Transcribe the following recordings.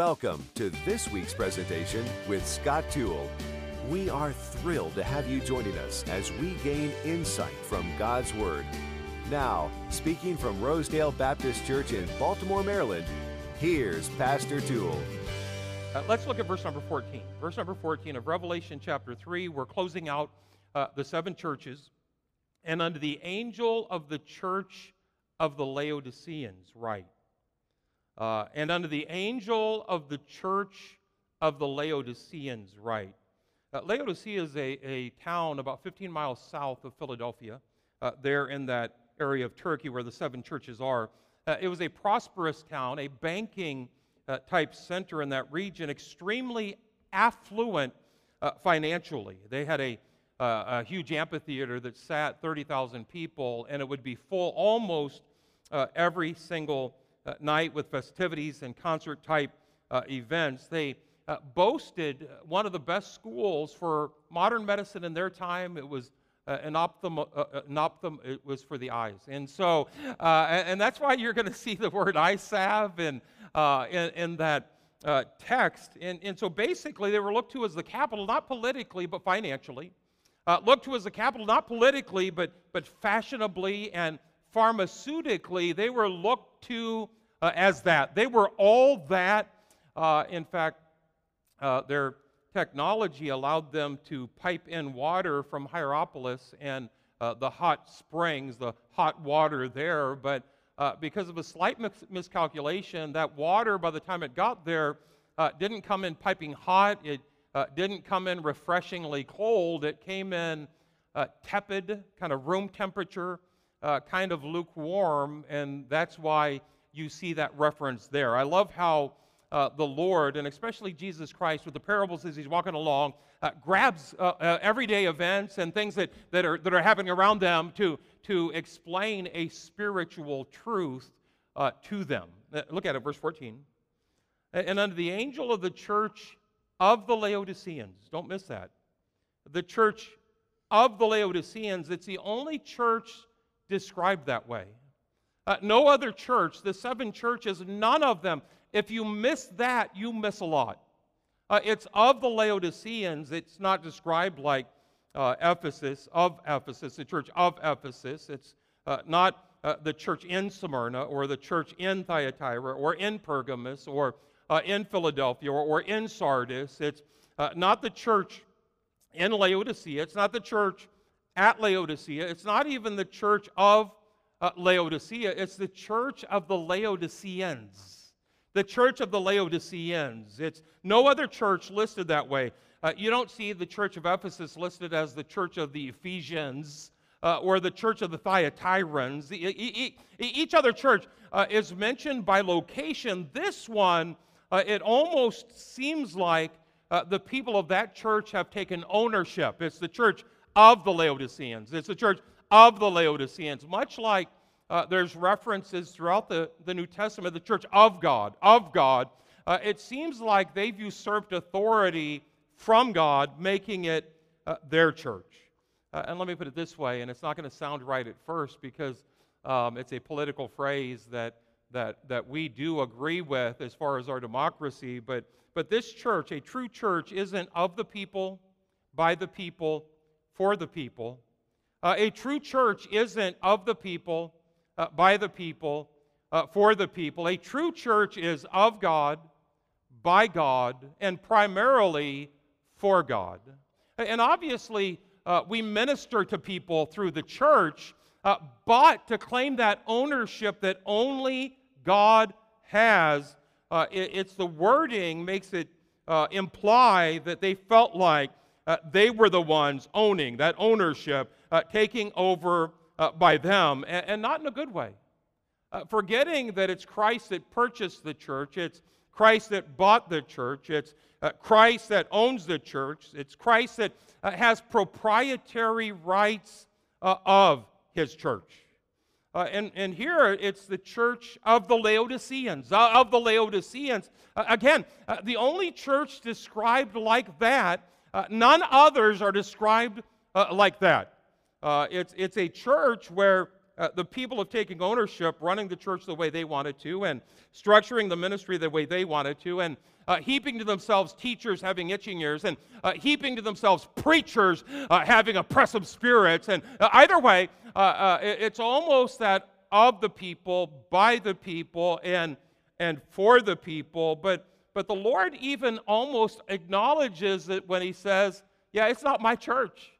Welcome to this week's presentation with Scott Toole. We are thrilled to have you joining us as we gain insight from God's Word. Now, speaking from Rosedale Baptist Church in Baltimore, Maryland, here's Pastor Toole. Uh, let's look at verse number 14. Verse number 14 of Revelation chapter 3. We're closing out uh, the seven churches. And unto the angel of the church of the Laodiceans, write. Uh, and unto the angel of the church of the Laodiceans, write. Uh, Laodicea is a, a town about 15 miles south of Philadelphia, uh, there in that area of Turkey where the seven churches are. Uh, it was a prosperous town, a banking uh, type center in that region, extremely affluent uh, financially. They had a, a, huge amphitheater that sat 30,000 people, and it would be full almost every single uh, night with festivities and concert type uh, events. They uh, boasted one of the best schools for modern medicine in their time. It was uh, an, ophthalm, uh, uh, an ophthalm, it was for the eyes. And so, and, that's why you're going to see the word salve in, in, in, that text. And, and so basically, they were looked to as the capital, not politically, but financially. looked to as the capital, not politically, but, but fashionably and pharmaceutically, they were looked to uh, as that. They were all that. Uh, in fact, uh, their technology allowed them to pipe in water from Hierapolis and uh, the hot springs, the hot water there. But uh, because of a slight mis- miscalculation, that water, by the time it got there, uh, didn't come in piping hot. It didn't come in refreshingly cold. It came in tepid, kind of room temperature uh, kind of lukewarm, and that's why you see that reference there. I love how uh, the Lord, and especially Jesus Christ, with the parables as he's walking along, uh, grabs uh, uh, everyday events and things that, that, are, that are happening around them to, to explain a spiritual truth uh, to them. look at it, verse 14. And unto the angel of the church of the Laodiceans, don't miss that. The church of the Laodiceans, it's the only church described that way. Uh, no other church, the seven churches, none of them. If you miss that, you miss a lot. Uh, it's of the Laodiceans, it's not described like uh, Ephesus, of Ephesus, the church of Ephesus. It's uh, not uh, the church in Smyrna or the church in Thyatira or in Pergamus or uh, in Philadelphia or, or, in Sardis. It's not the church in Laodicea. It's not the church at Laodicea. It's not even the church of uh, Laodicea, it's the church of the Laodiceans. The church of the Laodiceans. It's no other church listed that way. Uh, you don't see the church of Ephesus listed as the church of the Ephesians. Uh, or the church of the Thyatirans. each other church uh, is mentioned by location. This one, uh, it almost seems like uh, the people of that church have taken ownership. It's the church of the Laodiceans. It's the church of the Laodiceans, much like uh, there's references throughout the, the New Testament, the church of God, of God. Uh, it seems like they've usurped authority from God, making it uh, their church. Uh, and let me put it this way, and it's not going to sound right at first because um, it's a political phrase that, that, that we do agree with as far as our democracy, but, but this church, a true church, isn't of the people, by the people, for the people. Uh, a true church isn't of the people, uh, by the people, uh, for the people. A true church is of God, by God, and primarily for God. And obviously, uh, we minister to people through the church, uh, but to claim that ownership that only God has, uh, it, it's the wording makes it imply that they felt like uh, they were the ones owning, that ownership uh, taking over uh, by them, and, and, not in a good way. Uh, forgetting that it's Christ that purchased the church, it's Christ that bought the church, it's uh, Christ that owns the church, it's Christ that uh, has proprietary rights of his church. Uh, and, and here it's the church of the Laodiceans. Uh, of the Laodiceans. Uh, again, the only church described like that uh, none others are described uh, like that. Uh, it's, it's a church where uh, the people of taking ownership, running the church the way they wanted to, and structuring the ministry the way they wanted to, and uh, heaping to themselves teachers having itching ears, and uh, heaping to themselves preachers having oppressive spirits. And either way, it's almost that of the people, by the people, and, and for the people. But, but the Lord even almost acknowledges it when He says, Yeah, it's not my church.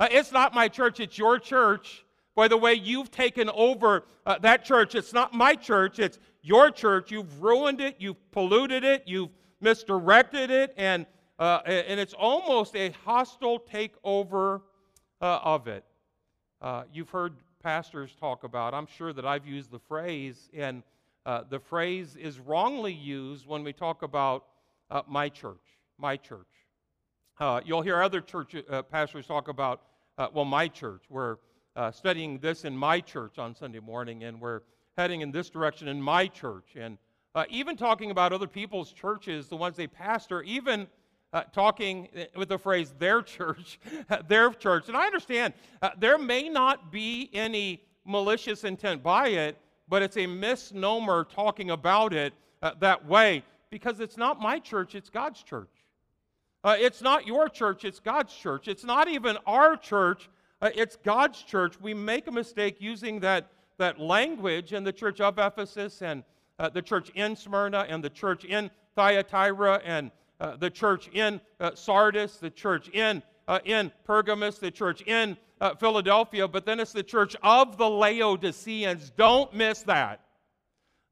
it's not my church, it's your church. By the way, you've taken over uh, that church. It's not my church, it's your church. You've ruined it, you've polluted it, you've misdirected it, and, uh, and it's almost a hostile takeover uh, of it. Uh, you've heard pastors talk about, I'm sure that I've used the phrase, and uh, the phrase is wrongly used when we talk about uh, my church, my church. you'll hear other church pastors talk about, well, my church. We're studying this in my church on Sunday morning, and we're heading in this direction in my church. And uh, even talking about other people's churches, the ones they pastor, even uh, talking uh, with the phrase their church, their church. And I understand uh, there may not be any malicious intent by it, but it's a misnomer talking about it uh, that way because it's not my church, it's God's church. Uh, it's not your church, it's God's church. It's not even our church, it's God's church. We make a mistake using that, that language in the church of Ephesus and uh, the church in Smyrna and the church in Thyatira and uh, the church in uh, Sardis, the church in, uh, in Pergamus, the church in uh, Philadelphia, but then it's the church of the Laodiceans. Don't miss that.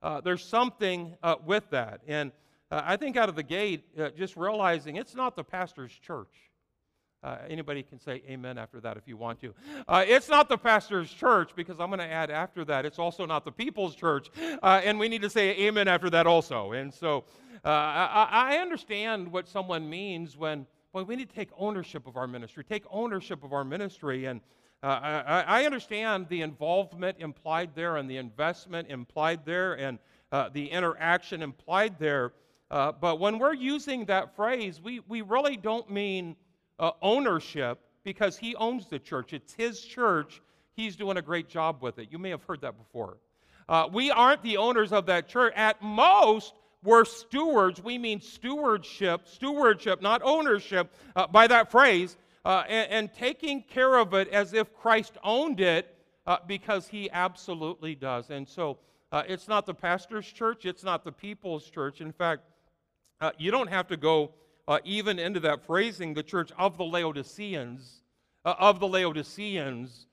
Uh, there's something with that. And I think out of the gate, just realizing it's not the pastor's church. Uh, anybody can say amen after that if you want to. Uh, it's not the pastor's church because I'm going to add after that, it's also not the people's church. Uh, and we need to say amen after that also. And so uh, I, I, understand what someone means when, when we need to take ownership of our ministry, take ownership of our ministry. And uh, I, I, understand the involvement implied there and the investment implied there and uh, the interaction implied there. but when we're using that phrase, we, we really don't mean uh, ownership because he owns the church. It's his church. He's doing a great job with it. You may have heard that before. Uh, we aren't the owners of that church. At most, we're stewards. We mean stewardship, stewardship, not ownership, uh, by that phrase, uh, and, and, taking care of it as if Christ owned it uh, because he absolutely does. And so uh, it's not the pastor's church, it's not the people's church. In fact, uh, you don't have to go uh, even into that phrasing, the church of the Laodiceans, of the Laodiceans.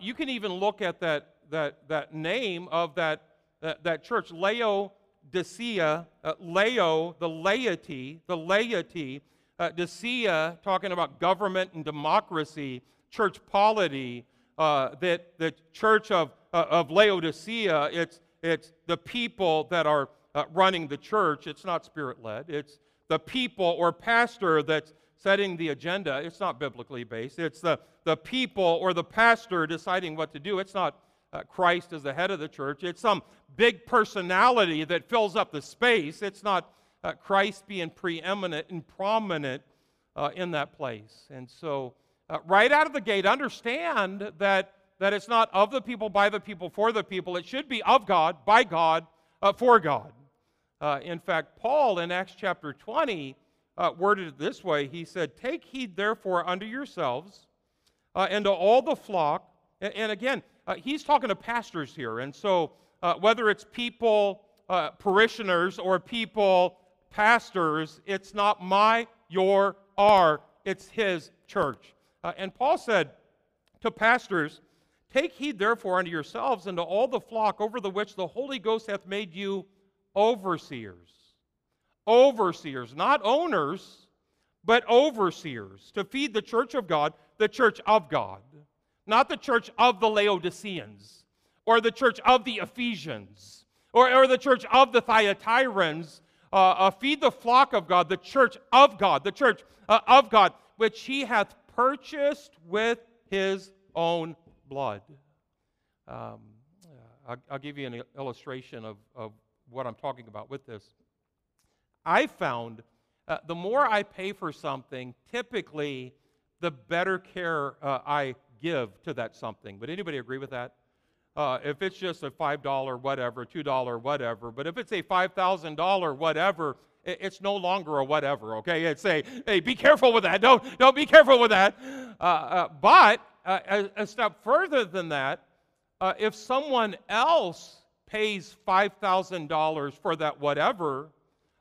You can even look at that, that, that name of that, that, that church, Laodicea, uh, Leo, the laity, the laity, uh, Decea, talking about government and democracy, church polity, uh, that the church of, uh, of Laodicea, it's, it's the people that are uh, running the church. It's not spirit led, it's, the people or pastor that's setting the agenda. It's not biblically based. It's the, the people or the pastor deciding what to do. It's not uh, Christ as the head of the church. It's some big personality that fills up the space. It's not uh, Christ being preeminent and prominent uh, in that place. And so, uh, right out of the gate, understand that, that it's not of the people, by the people, for the people. It should be of God, by God, uh, for God. Uh, in fact, Paul in Acts chapter 20 uh, worded it this way He said, Take heed therefore unto yourselves and to all the flock. And, and again, uh, he's talking to pastors here. And so, uh, whether it's people, uh, parishioners, or people, pastors, it's not my, your, our, it's his church. and Paul said to pastors, Take heed therefore unto yourselves and to all the flock over the which the Holy Ghost hath made you overseers. Overseers, not owners, but overseers to feed the church of God, the church of God, not the church of the Laodiceans or the church of the Ephesians or, or the church of the Thyatirans. Uh, uh, feed the flock of God, the church of God, the church uh, of God, which he hath purchased with his own blood. Um, I'll, I'll, give you an illustration of, of what I'm talking about with this. I found uh, the more I pay for something, typically the better care uh, I give to that something. Would anybody agree with that? uh, if it's just a $5 whatever, $2 whatever, but if it's a $5,000 whatever, it's no longer a whatever, okay? It's a, hey, be careful with that. Don't, don't be careful with that. Uh, uh, but uh, a, a, step further than that, uh, if someone else pays $5,000 for that whatever,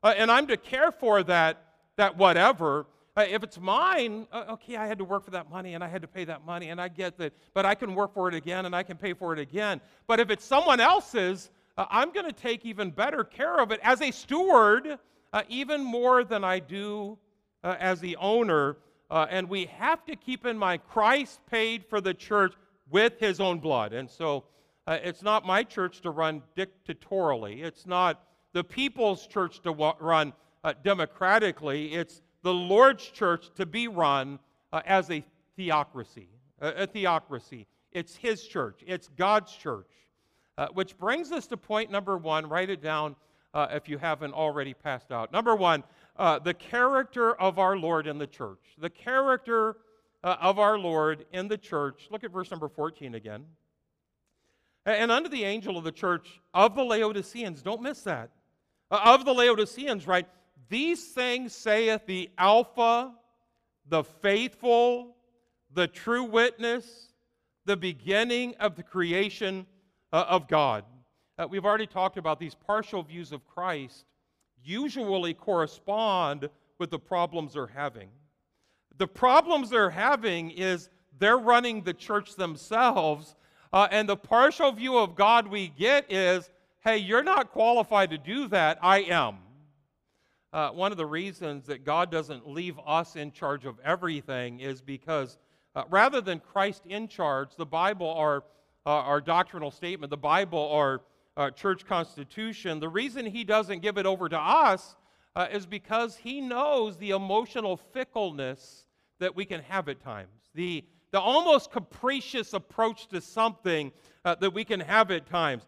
uh, and I'm to care for that, that whatever, if it's mine, uh, okay, I had to work for that money and I had to pay that money and I get that, but I can work for it again and I can pay for it again. But if it's someone else's, uh, I'm going to take even better care of it as a steward, uh, even more than I do uh, as the owner. Uh, and we have to keep in mind Christ paid for the church with his own blood. And so it's not my church to run dictatorially, it's not the people's church to wa- run democratically. It's the Lord's church to be run uh, as a theocracy. A, a, theocracy. It's His church, it's God's church. Uh, which brings us to point number one. Write it down uh, if you haven't already passed out. Number one, uh, the character of our Lord in the church. The character uh, of our Lord in the church. Look at verse number 14 again. And unto the angel of the church of the Laodiceans, don't miss that. Uh, of the Laodiceans, right? These things saith the Alpha, the faithful, the true witness, the beginning of the creation uh, of God. Uh, we've already talked about these partial views of Christ usually correspond with the problems they're having. The problems they're having is they're running the church themselves, uh, and the partial view of God we get is hey, you're not qualified to do that, I am. Uh, one of the reasons that God doesn't leave us in charge of everything is because uh, rather than Christ in charge, the Bible, our, uh, our doctrinal statement, the Bible, our uh, church constitution, the reason He doesn't give it over to us uh, is because He knows the emotional fickleness that we can have at times, the, the almost capricious approach to something uh, that we can have at times,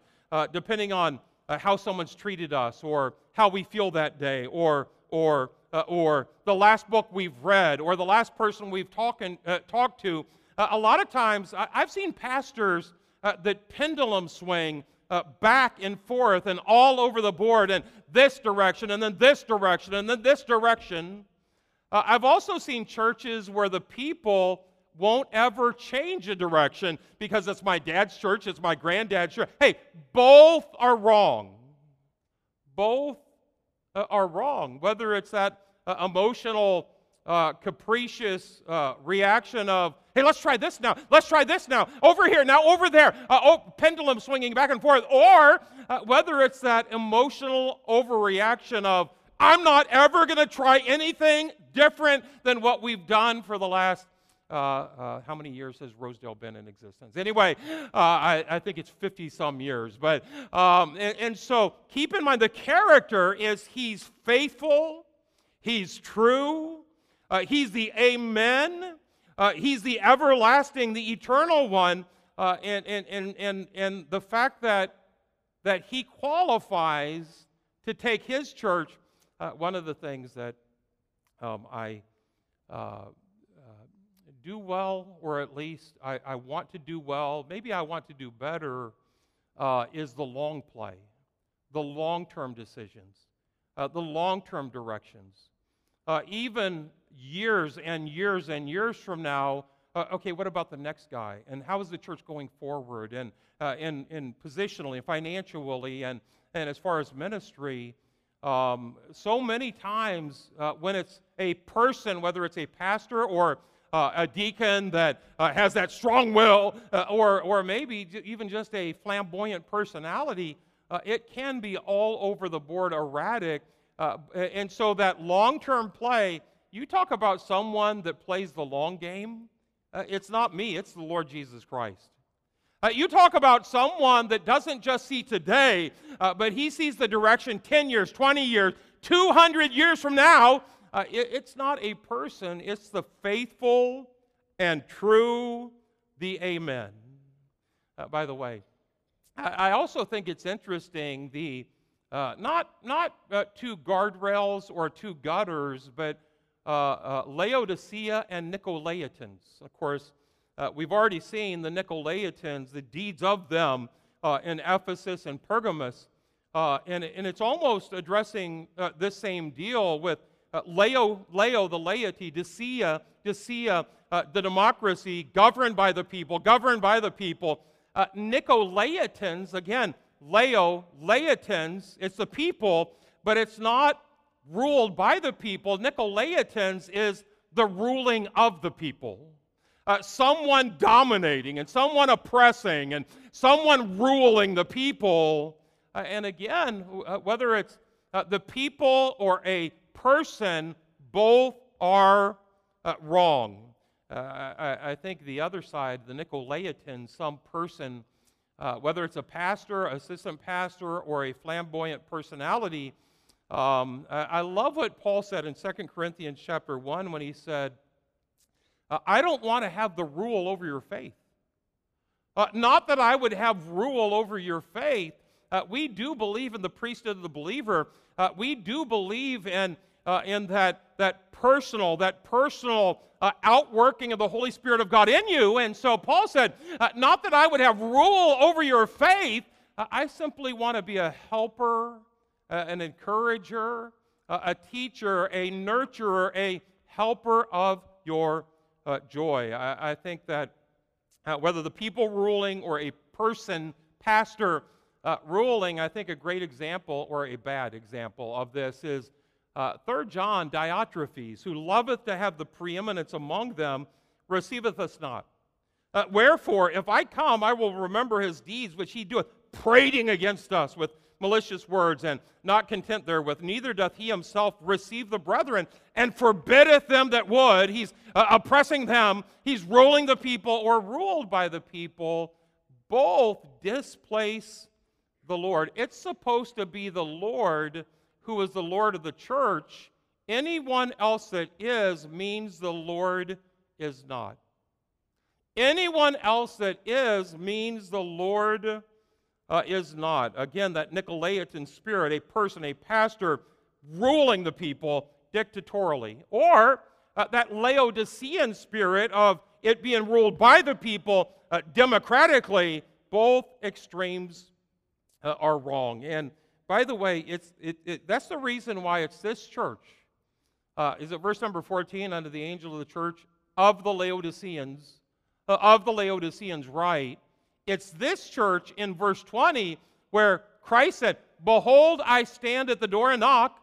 depending on uh, how someone's treated us or how we feel that day or, or, uh, or the last book we've read or the last person we've talking, uh, talked to. Uh, a lot of times, I, have seen pastors uh, that pendulum swing uh, back and forth and all over the board and this direction and then this direction and then this direction. I've also seen churches where the people won't ever change a direction because it's my dad's church, it's my granddad's church. Hey, both are wrong. Both uh, are wrong. Whether it's that uh, emotional, uh, capricious uh, reaction of, hey, let's try this now, let's try this now, over here, now over there, uh, oh, pendulum swinging back and forth, or whether it's that emotional overreaction of, I'm not ever going to try anything different than what we've done for the last uh, uh, how many years has Rosedale been in existence? Anyway, uh, I, I, think it's 50 some years. But, um, and, and so keep in mind the character is he's faithful, he's true, uh, he's the Amen, uh, he's the everlasting, the eternal one. Uh, and, and, and, and, and the fact that, that he qualifies to take his church, one of the things that um, I do well, or at least I, I want to do well, maybe I want to do better, uh, is the long play, the long term decisions, uh, the long term directions. Uh, even years and years and years from now, uh, okay, what about the next guy? And how is the church going forward? And, uh, in, in positionally, and financially, and, and as far as ministry, um, so many times uh, when it's a person, whether it's a pastor or uh, a deacon that uh, has that strong will, uh, or, or maybe even just a flamboyant personality, uh, it can be all over the board erratic. Uh, and so that long term play, you talk about someone that plays the long game, uh, it's not me, it's the Lord Jesus Christ. you talk about someone that doesn't just see today, but he sees the direction 10 years, 20 years, 200 years from now, uh, it, it's not a person, it's the faithful and true, the Amen. Uh, by the way, I, I, also think it's interesting the uh, not not uh, two guardrails or two gutters, but uh, uh, Laodicea and Nicolaitans. Of course, we've already seen the Nicolaitans, the deeds of them in Ephesus and Pergamos. Uh, and, and it's almost addressing this same deal with uh, Leo, Leo, the laity, Dicia, Dicia uh, the democracy governed by the people, governed by the people. Uh, Nicolaitans, again, Leo, Laitans, it's the people, but it's not ruled by the people. Nicolaitans is the ruling of the people. Uh, someone dominating and someone oppressing and someone ruling the people. Uh, and again, uh, whether it's uh, the people or a person, both are uh, wrong. Uh, I, I, think the other side, the Nicolaitan, some person, whether it's a pastor, assistant pastor, or a flamboyant personality, um, I love what Paul said in 2 Corinthians chapter 1 when he said, uh, I don't want to have the rule over your faith. Uh, not that I would have rule over your faith. Uh, we do believe in the priesthood of the believer. Uh, we do believe in, uh, in that, that personal, that personal uh, outworking of the Holy Spirit of God in you. And so Paul said, not that I would have rule over your faith. I simply want to be a helper, an encourager, a teacher, a nurturer, a helper of your uh, joy. I, I, think that uh, whether the people ruling or a person, pastor uh, ruling, I think a great example or a bad example of this is uh, Third John Diotrephes, who loveth to have the preeminence among them, receiveth us not. Uh, wherefore, if I come, I will remember his deeds which he doeth, prating against us with malicious words, and not content therewith, neither doth he himself receive the brethren, and forbiddeth them that would. He's uh, oppressing them, he's ruling the people or ruled by the people. Both displace the Lord. It's supposed to be the Lord who is the Lord of the church. Anyone else that is means the Lord is not. Anyone else that is means the Lord uh, is not. Again, that Nicolaitan spirit, a person, a pastor ruling the people dictatorially. Or uh, that Laodicean spirit of it being ruled by the people uh, democratically. Both extremes uh, are wrong. And by the way, it's, it, it, that's the reason why it's this church. Uh, is it verse number 14? Under the angel of the church of the Laodiceans, uh, of the Laodiceans, right? It's this church in verse 20 where Christ said, Behold, I stand at the door and knock.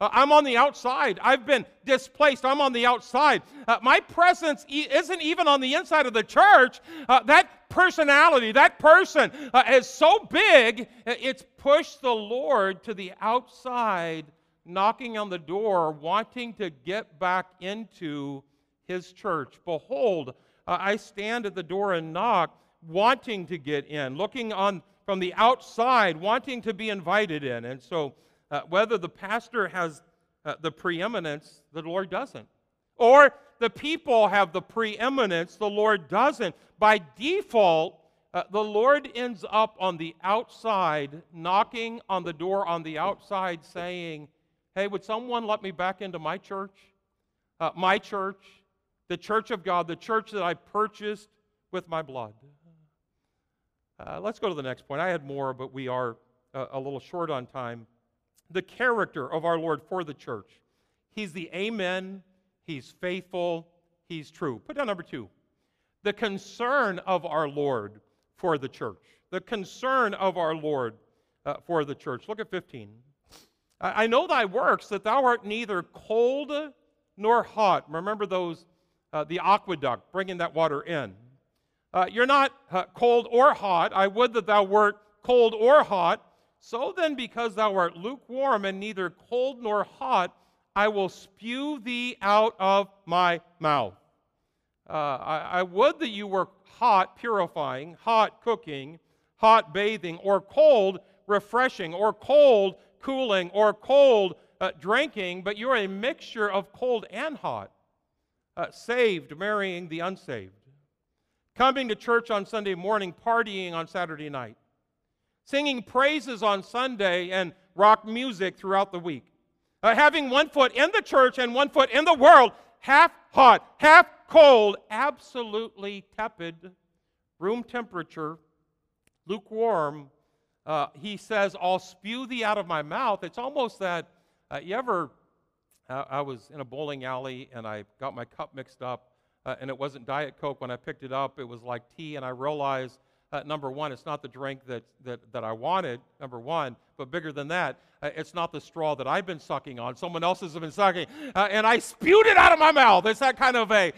Uh, I'm on the outside. I've been displaced. I'm on the outside. Uh, my presence e- isn't even on the inside of the church. Uh, that personality, that person uh, is so big, uh, it's pushed the Lord to the outside, knocking on the door, wanting to get back into his church. Behold, uh, I stand at the door and knock wanting to get in, looking on from the outside, wanting to be invited in. And so, uh, whether the pastor has uh, the preeminence, the Lord doesn't. Or the people have the preeminence, the Lord doesn't. By default, uh, the Lord ends up on the outside, knocking on the door on the outside, saying, Hey, would someone let me back into my church? Uh, my church, the church of God, the church that I purchased with my blood. Uh, let's go to the next point. I had more, but we are uh, a little short on time. The character of our Lord for the church. He's the Amen, He's faithful, He's true. Put down number two. The concern of our Lord for the church. The concern of our Lord uh, for the church. Look at 15. I, I know thy works, that thou art neither cold nor hot. Remember those, uh, the aqueduct, bringing that water in. Uh, you're not uh, cold or hot. I would that thou wert cold or hot. So then, because thou art lukewarm and neither cold nor hot, I will spew thee out of my mouth. Uh, I, I would that you were hot, purifying, hot, cooking, hot, bathing, or cold, refreshing, or cold, cooling, or cold, uh, drinking, but you're a mixture of cold and hot, uh, saved, marrying the unsaved. Coming to church on Sunday morning, partying on Saturday night, singing praises on Sunday and rock music throughout the week, uh, having one foot in the church and one foot in the world, half hot, half cold, absolutely tepid, room temperature, lukewarm, uh, he says, I'll spew thee out of my mouth. It's almost that, uh, you ever, uh, I was in a bowling alley and I got my cup mixed up, uh, and it wasn't Diet Coke when I picked it up, it was like tea, and I realized, uh, number one, it's not the drink that, that, that I wanted, number one, but bigger than that, uh, it's not the straw that I've been sucking on. Someone else has been sucking, and I spewed it out of my mouth. It's that kind of a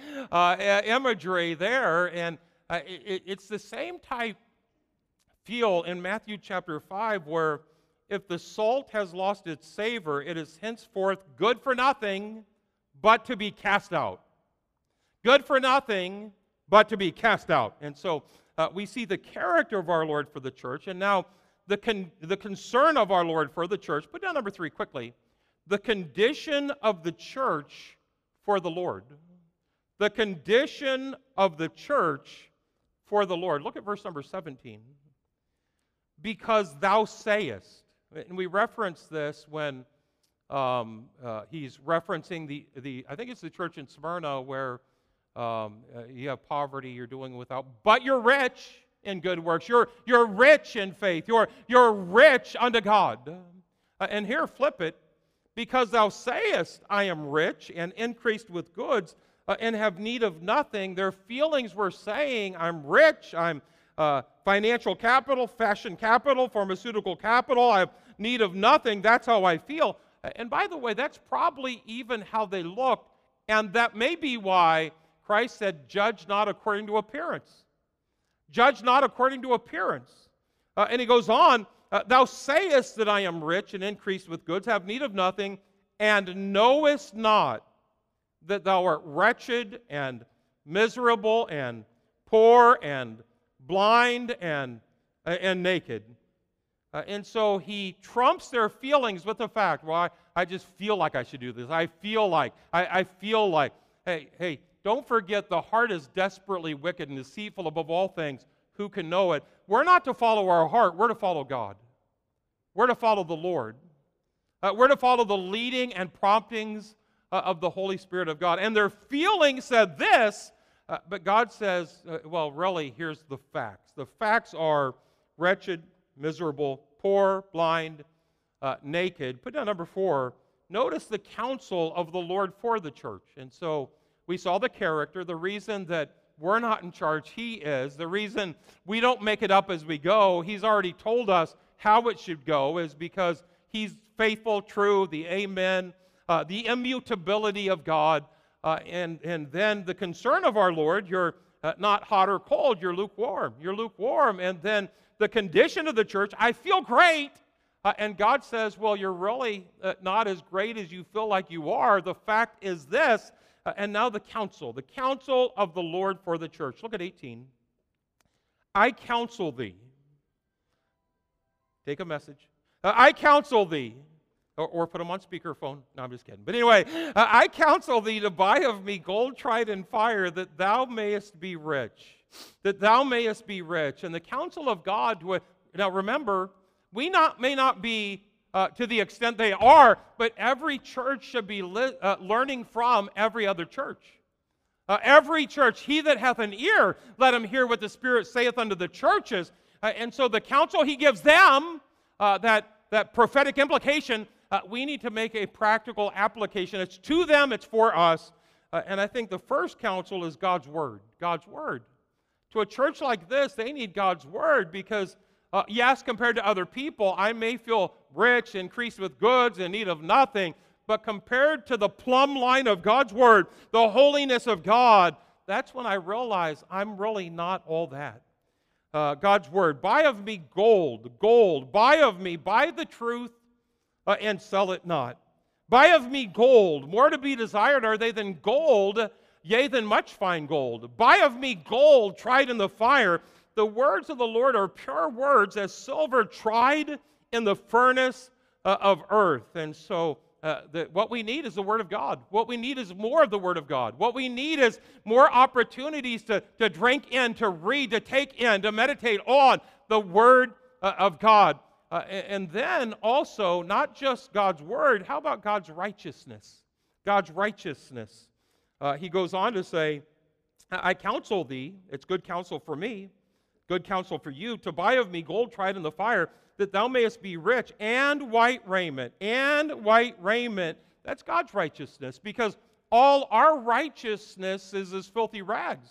imagery there, and it, it's the same type feel in Matthew chapter 5 where if the salt has lost its savor, it is henceforth good for nothing but to be cast out. Good for nothing but to be cast out. And so uh, we see the character of our Lord for the church, and now the, con- the concern of our Lord for the church. Put down number three quickly. The condition of the church for the Lord. The condition of the church for the Lord. Look at verse number 17 because thou sayest. And we reference this when um, uh, he's referencing the, the, I think it's the church in Smyrna where um, uh, you have poverty, you're doing without, but you're rich in good works. You're, you're rich in faith. You're, you're rich unto God. Uh, and here, flip it. Because thou sayest, I am rich and increased with goods uh, and have need of nothing. Their feelings were saying, I'm rich, I'm uh, financial capital, fashion capital, pharmaceutical capital. I have need of nothing. That's how I feel. And by the way, that's probably even how they look. And that may be why Christ said, Judge not according to appearance. Judge not according to appearance. Uh, and he goes on, uh, Thou sayest that I am rich and increased with goods, have need of nothing, and knowest not that thou art wretched and miserable and poor and blind and, uh, and naked. Uh, and so he trumps their feelings with the fact, well, I, I just feel like I should do this. I feel like, I, I feel like. Hey, hey, don't forget the heart is desperately wicked and deceitful above all things. Who can know it? We're not to follow our heart, we're to follow God. We're to follow the Lord. Uh, we're to follow the leading and promptings uh, of the Holy Spirit of God. And their feeling said this uh, but God says, uh, well, really, here's the facts. The facts are wretched, miserable, poor, blind, uh, naked. Put down number four. Notice the counsel of the Lord for the church. And so we saw the character, the reason that we're not in charge, He is. The reason we don't make it up as we go, He's already told us how it should go, is because He's faithful, true, the Amen, uh, the immutability of God. Uh, and, and then the concern of our Lord, you're uh, not hot or cold, you're lukewarm. You're lukewarm. And then the condition of the church, I feel great. Uh, and God says, Well, you're really uh, not as great as you feel like you are. The fact is this. Uh, and now the counsel, the counsel of the Lord for the church. Look at 18. I counsel thee. Take a message. Uh, I counsel thee or, or put them on speakerphone. No, I'm just kidding. But anyway, uh, I counsel thee to buy of me gold tried in fire, that thou mayest be rich. That thou mayest be rich. And the counsel of God, now remember, we not, may not be uh, to the extent they are, but every church should be li- uh, learning from every other church. Uh, every church, he that hath an ear, let him hear what the Spirit saith unto the churches. Uh, and so the counsel he gives them, uh, that, that prophetic implication, uh, we need to make a practical application. It's to them, it's for us. And I think the first counsel is God's Word. God's Word. To a church like this, they need God's Word because, uh, yes, compared to other people, I may feel rich, increased with goods, in need of nothing. But compared to the plumb line of God's Word, the holiness of God, that's when I realize I'm really not all that. Uh, God's Word. Buy of me gold, gold. Buy of me, buy the truth uh, and sell it not. Buy of me gold, more to be desired are they than gold, yea, than much fine gold. Buy of me gold tried in the fire. The words of the Lord are pure words, as silver tried in the furnace uh, of earth. And so, uh, the, what we need is the Word of God. What we need is more of the Word of God. What we need is more opportunities to, to drink in, to read, to take in, to meditate on the Word uh, of God. Uh, and then also, not just God's word, how about God's righteousness? God's righteousness. Uh, he goes on to say, I counsel thee, it's good counsel for me, good counsel for you, to buy of me gold tried in the fire, that thou mayest be rich, and white raiment, and white raiment. That's God's righteousness, because all our righteousness is as filthy rags.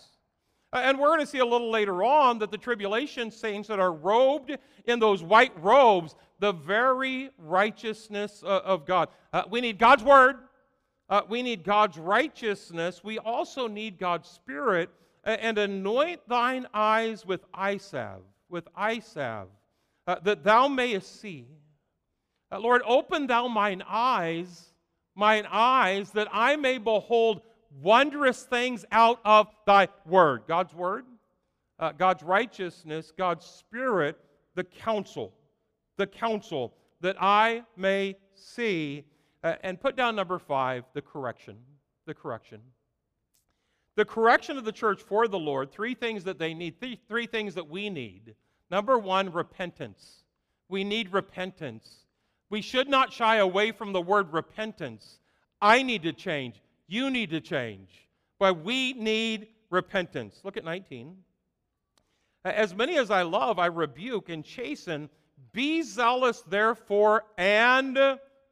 And we're going to see a little later on that the tribulation saints that are robed in those white robes, the very righteousness uh, of God. Uh, we need God's word. Uh, we need God's righteousness. We also need God's spirit. And anoint thine eyes with eye salve, with eye salve, uh, that thou mayest see. Uh, Lord, open thou mine eyes, mine eyes, that I may behold wondrous things out of thy word. God's word, uh, God's righteousness, God's spirit, the counsel, the counsel that I may see. Uh, and put down number five, the correction. The correction. The correction of the church for the Lord, three things that they need, three, three things that we need. Number one, repentance. We need repentance. We should not shy away from the word repentance. I need to change. You need to change. But we need repentance. Look at 19. As many as I love, I rebuke and chasten. Be zealous, therefore, and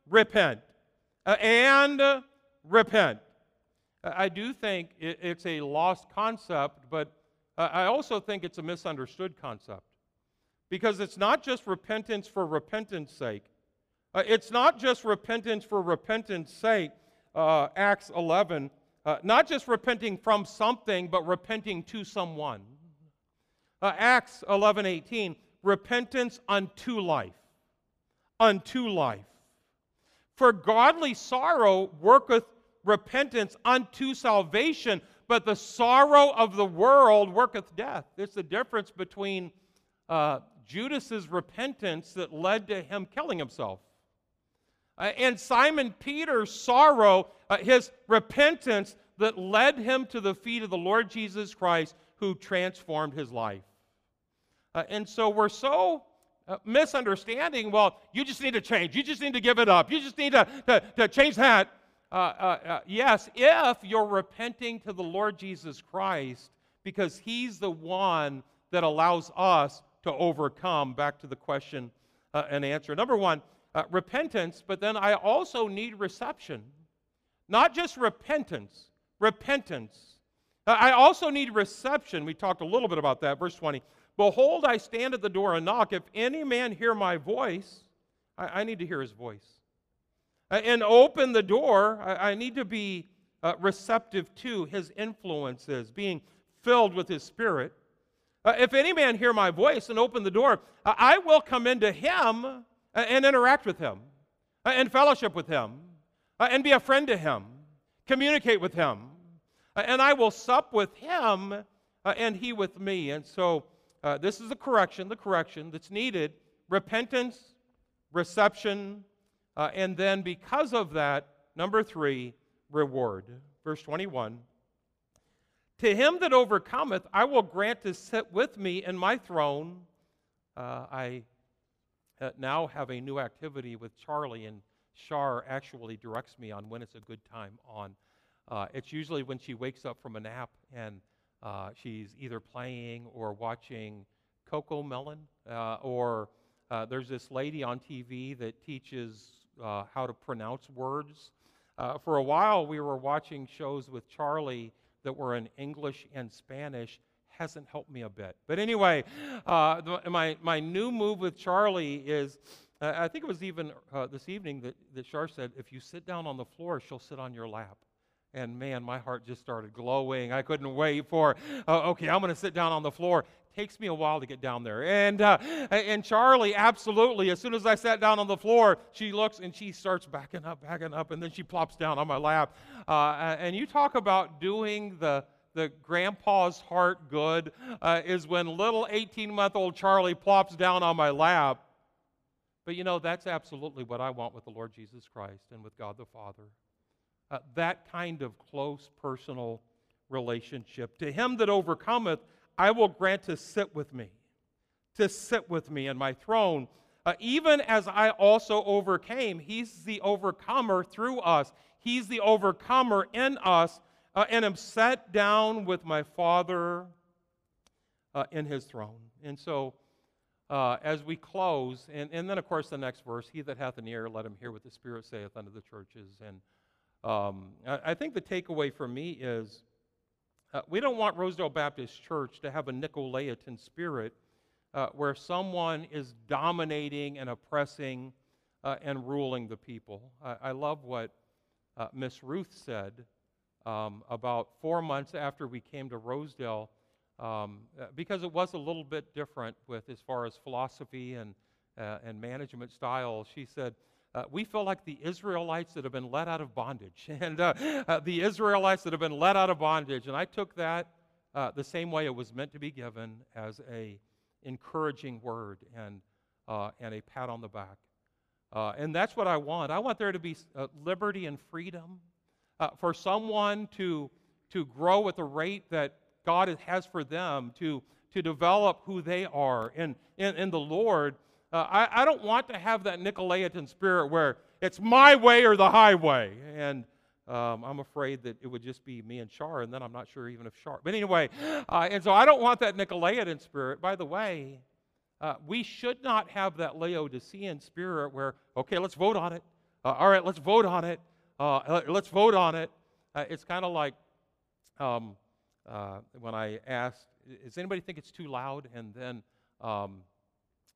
repent. And repent. I do think it's a lost concept, but I also think it's a misunderstood concept. Because it's not just repentance for repentance sake. Uh, it's not just repentance for repentance sake, uh, Acts 11, uh, not just repenting from something, but repenting to someone. Uh, Acts 11, 18, repentance unto life. Unto life. For godly sorrow worketh repentance unto salvation, but the sorrow of the world worketh death. It's the difference between uh, Judas's repentance that led to him killing himself uh, and Simon Peter's sorrow, uh, his repentance that led him to the feet of the Lord Jesus Christ, who transformed his life. Uh, and so we're so uh, misunderstanding well, you just need to change. You just need to give it up. You just need to, to, to change that. Uh, uh, yes, if you're repenting to the Lord Jesus Christ, because he's the one that allows us to overcome. Back to the question and answer. Number one, uh, repentance, but then I also need reception. Not just repentance, repentance. Uh, I also need reception. We talked a little bit about that. Verse 20 Behold, I stand at the door and knock. If any man hear my voice, I, I need to hear his voice. Uh, and open the door, I, I need to be uh, receptive to his influences, being filled with his spirit. Uh, if any man hear my voice and open the door, I will come into him and interact with him and fellowship with him and be a friend to him, communicate with him. And I will sup with him and he with me. And so uh, this is the correction, the correction that's needed repentance, reception, uh, and then because of that, number three, reward. Verse 21 To him that overcometh, I will grant to sit with me in my throne. Uh, I uh, now have a new activity with Charlie, and Shar actually directs me on when it's a good time on. Uh, it's usually when she wakes up from a nap and uh, she's either playing or watching CoComelon, uh, or uh, there's this lady on TV that teaches uh, how to pronounce words. for a while, we were watching shows with Charlie that were in English and Spanish, hasn't helped me a bit. But anyway, uh, the, my, my new move with Charlie is uh, I think it was even uh, this evening that, that Shar said, if you sit down on the floor, she'll sit on your lap. And man, my heart just started glowing. I couldn't wait for, uh, okay, I'm going to sit down on the floor. Takes me a while to get down there. And, uh, and Charlie, absolutely, as soon as I sat down on the floor, she looks and she starts backing up, backing up, and then she plops down on my lap. Uh, and you talk about doing the, the grandpa's heart good uh, is when little 18 month old Charlie plops down on my lap. But you know, that's absolutely what I want with the Lord Jesus Christ and with God the Father. Uh, that kind of close personal relationship. To him that overcometh, I will grant to sit with me, to sit with me in my throne. Uh, even as I also overcame, he's the overcomer through us. He's the overcomer in us uh, and am set down with my Father uh, in his throne. And so, uh, as we close, and, and then of course the next verse, He that hath an ear, let him hear what the Spirit saith unto the churches. And um, I, I, think the takeaway for me is uh, we don't want Rosedale Baptist Church to have a Nicolaitan spirit uh, where someone is dominating and oppressing uh, and ruling the people. I, I love what uh, Miss Ruth said um, about four months after we came to Rosedale, um, uh, because it was a little bit different with as far as philosophy and, uh, and management style. She said, uh, we feel like the Israelites that have been let out of bondage, and uh, uh, the Israelites that have been let out of bondage. And I took that uh, the same way it was meant to be given as a encouraging word and, and a pat on the back. and that's what I want. I want there to be liberty and freedom uh, for someone to, to grow at the rate that God has for them, to, to develop who they are in, in, in the Lord. Uh, I, I don't want to have that Nicolaitan spirit where it's my way or the highway. And um, I'm afraid that it would just be me and Char, and then I'm not sure even if Char. But anyway, uh, and so I don't want that Nicolaitan spirit. By the way, uh, we should not have that Laodicean spirit where, okay, let's vote on it. Uh, all right, let's vote on it. Uh, let's vote on it. Uh, it's kind of like um, when I asked, does anybody think it's too loud? And then um,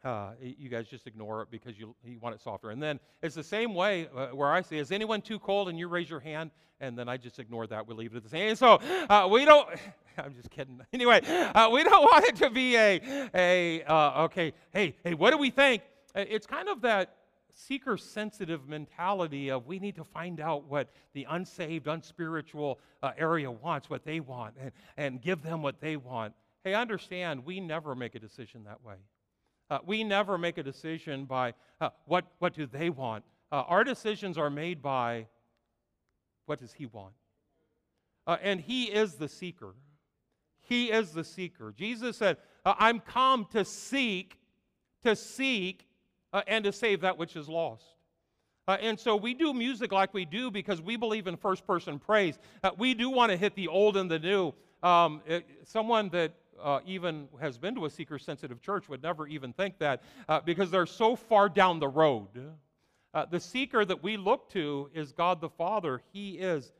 uh, you guys just ignore it because you, you want it softer. And then it's the same way uh, where I say, is anyone too cold? And you raise your hand, and then I just ignore that. We leave it at the same. So uh, we don't, I'm just kidding. Anyway, we don't want it to be a, a okay, hey, hey, what do we think? It's kind of that seeker sensitive mentality of we need to find out what the unsaved, unspiritual uh, area wants, what they want, and, and give them what they want. Hey, understand, we never make a decision that way. Uh, we never make a decision by uh, what, what do they want. Uh, our decisions are made by what does he want? Uh, and he is the seeker. He is the seeker. Jesus said, uh, I'm come to seek, to seek uh, and to save that which is lost. Uh, and so we do music like we do because we believe in first person praise. Uh, we do want to hit the old and the new. Um, it, someone that uh, even has been to a seeker sensitive church would never even think that uh, because they're so far down the road. Uh, the seeker that we look to is God the Father. He is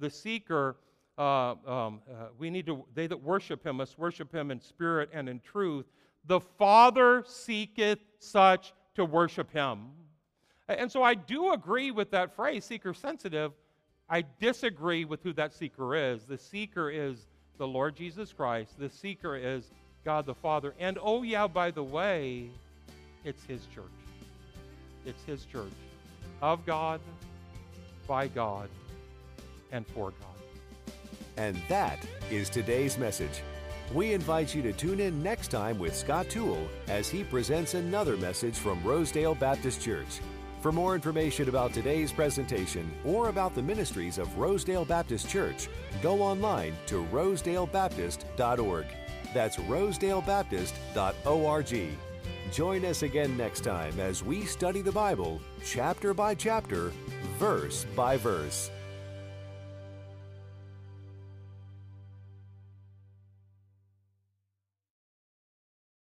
the seeker. Um, we need to, they that worship him must worship him in spirit and in truth. The Father seeketh such to worship him. And so I do agree with that phrase, seeker sensitive. I disagree with who that seeker is. The seeker is the Lord Jesus Christ, the seeker is God the Father. And oh, yeah, by the way, it's his church. It's his church of God, by God, and for God. And that is today's message. We invite you to tune in next time with Scott Toole as he presents another message from Rosedale Baptist Church. For more information about today's presentation or about the ministries of Rosedale Baptist Church, go online to rosedalebaptist.org. That's rosedalebaptist.org. Join us again next time as we study the Bible chapter by chapter, verse by verse.